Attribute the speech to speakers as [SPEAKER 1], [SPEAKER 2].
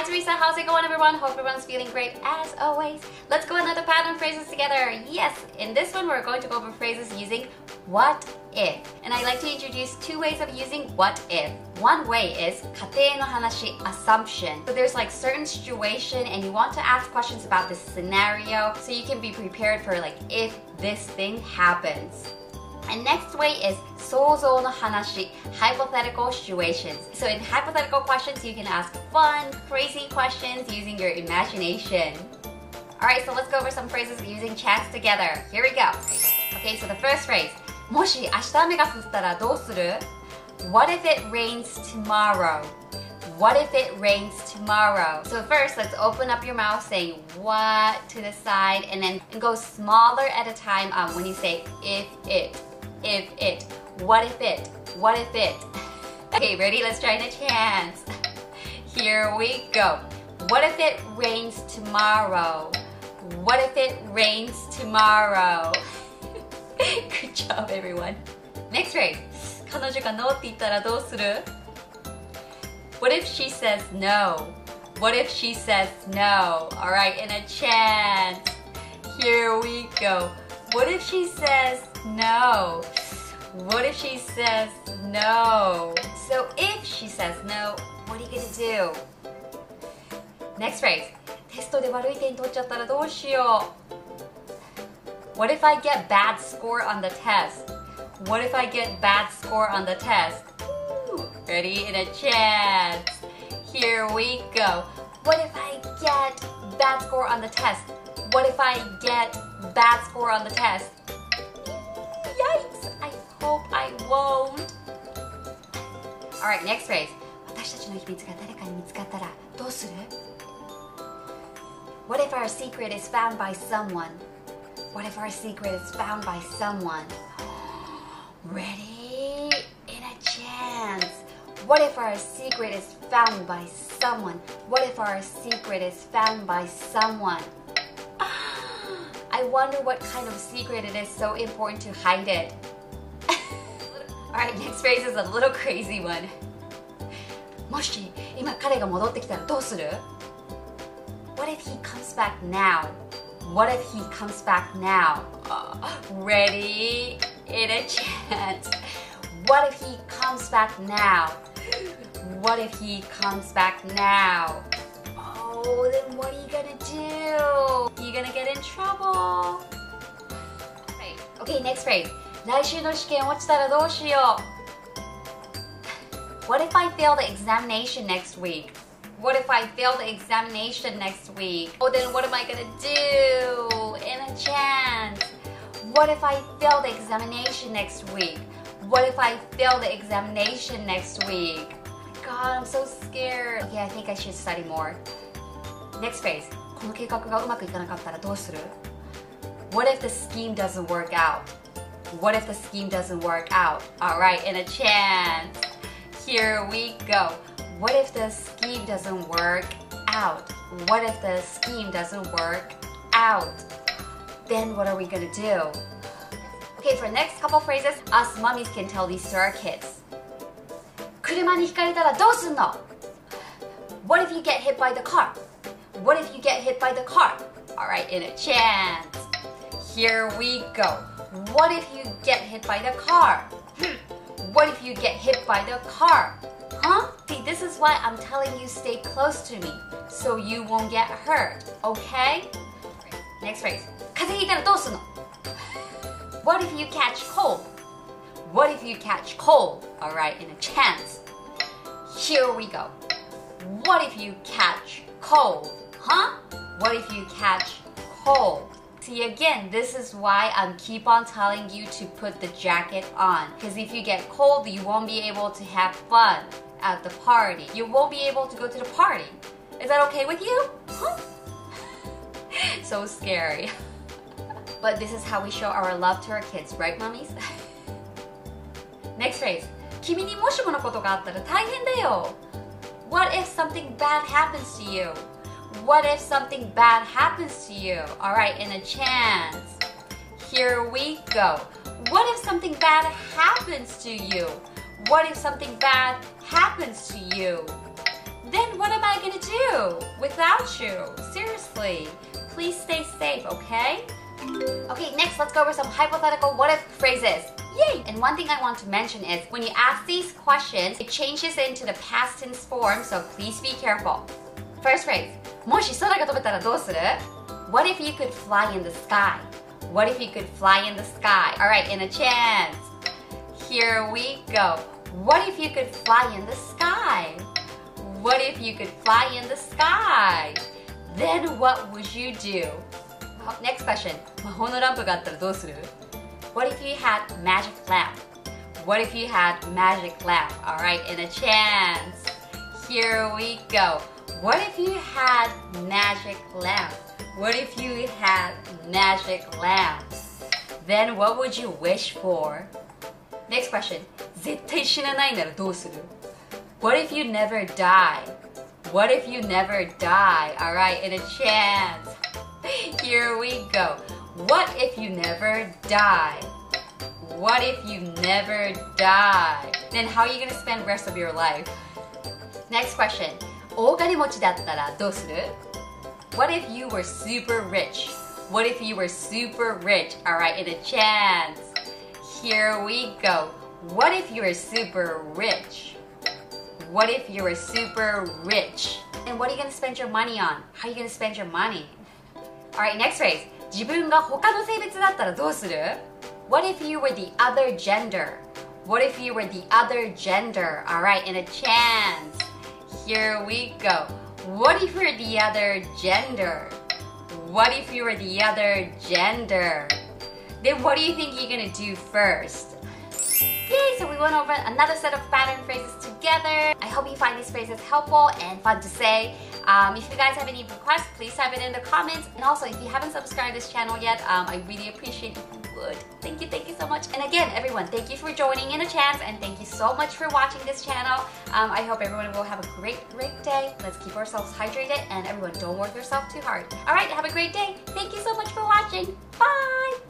[SPEAKER 1] Hi Teresa, how's it going everyone? Hope everyone's feeling great as always. Let's go another pattern phrases together. Yes, in this one we're going to go over phrases using what if. And I'd like to introduce two ways of using what if. One way is kate no hanashi assumption. So there's like certain situation and you want to ask questions about this scenario so you can be prepared for like if this thing happens. And next way is 想像の話 hypothetical situations. So in hypothetical questions, you can ask fun, crazy questions using your imagination. Alright, so let's go over some phrases using chance together. Here we go. Okay, so the first phrase もし明日雨が降ったらどうする What if it rains tomorrow? What if it rains tomorrow? So first, let's open up your mouth saying what to the side and then go smaller at a time um, when you say if it if it. What if it? What if it? okay, ready? Let's try the chance. Here we go. What if it rains tomorrow? What if it rains tomorrow? Good job, everyone. Next phrase. 彼女が no って言ったらどうする What if she says no? What if she says no? Alright, in a chance. Here we go. What if she says no? What if she says no? So if she says no, what are you gonna do? Next phrase. テストで悪い点取っちゃったらどうしよう What if I get bad score on the test? What if I get bad score on the test? Ready? In a chance. Here we go. What if I get bad score on the test? What if I get bad score on the test? Yikes! I hope I won't. Alright, next phrase. 私たちの秘密が誰かに見つかったらどうする What if our secret is found by someone? What if our secret is found by someone? Ready? In a chance. What if our secret is found by someone? What if our secret is found by someone? I wonder what kind of secret it is so important to hide it. Alright, next phrase is a little crazy one. もし今彼が戻ってきたらどうする What if he comes back now? What if he comes back now? Uh, ready? In a chance. What if he comes back now? What if he comes back now? Oh, then what are you gonna do? You're gonna get in trouble. Right. Okay, next phrase. 来週の試験落ちたらどうしよう What if I fail the examination next week? What if I fail the examination next week? Oh, then what am I gonna do? In a chance. What if I fail the examination next week? What if I fail the examination next week? God, I'm so scared. Okay, I think I should study more. Next phrase. この計画がうまくいかなかったらどうする What if the scheme doesn't work out? What if the scheme doesn't work out? Alright, in a chance. Here we go. What if the scheme doesn't work out? What if the scheme doesn't work out? Then what are we gonna do? Okay, for the next couple phrases, us mummies can tell these to our kids. 車にひかれたらどうすんの What if you get hit by the car? What if you get hit by the car? Alright, in a chance. Here we go. What if you get hit by the car? What if you get hit by the car? Huh? See, this is why I'm telling you stay close to me so you won't get hurt, okay? Next phrase. 風邪ひいたらどうすんの What if you catch cold? What if you catch cold? Alright, in a chance. Here we go. What if you catch cold? Huh? What if you catch cold? See again, this is why I'm keep on telling you to put the jacket on. Because if you get cold, you won't be able to have fun at the party. You won't be able to go to the party. Is that okay with you? Huh? so scary. but this is how we show our love to our kids, right, mummies? Next phrase. 君にもしものことがあったら大変だよ。What if something bad happens to you? What if something bad happens to you? Alright, in a chance. Here we go. What if something bad happens to you? What if something bad happens to you? Then what am I gonna do without you? Seriously, please stay safe, okay? Okay, next let's go over some hypothetical what if phrases. Yay! And one thing I want to mention is when you ask these questions, it changes into the past tense form, so please be careful. First phrase, もし空が飛べたらどうする What if you could fly in the sky? What if you could fly in the sky? Alright, in a chance. Here we go. What if you could fly in the sky? What if you could fly in the sky? Then what would you do? Next question. 魔法のランプがあったらどうする What if you had magic lamp? What if you had magic lamp? Alright, in a chance. Here we go. What if you had magic lamp? What if you had magic lamp? Then what would you wish for? Next question. 絶対死なないならどうする What if you never die? What if you never die? Alright, in a chance. Here we go. What if you never die? What if you never die? Then how are you gonna spend the rest of your life? Next question. 大金持ちだったらどうする What if you were super rich? What if you were super rich? Alright, in a chance. Here we go. What if you were super rich? What if you were super rich? And what are you gonna spend your money on? How are you gonna spend your money? Alright, next phrase. 自分が他の性別だったらどうする What if you were the other gender? What if you were the other gender? Alright, in a chance. Here we go. What if you're the other gender? What if you were the other gender? Then what do you think you're gonna do first? Yay, so we went over another set of pattern phrases together. I hope you find these phrases helpful and fun to say. Um, if you guys have any requests, please type it in the comments. And also, if you haven't subscribed to this channel yet, um, I really appreciate Thank you, thank you so much. And again, everyone, thank you for joining in a chance and thank you so much for watching this channel. Um, I hope everyone will have a great, great day. Let's keep ourselves hydrated and everyone don't work yourself too hard. All right, have a great day. Thank you so much for watching. Bye.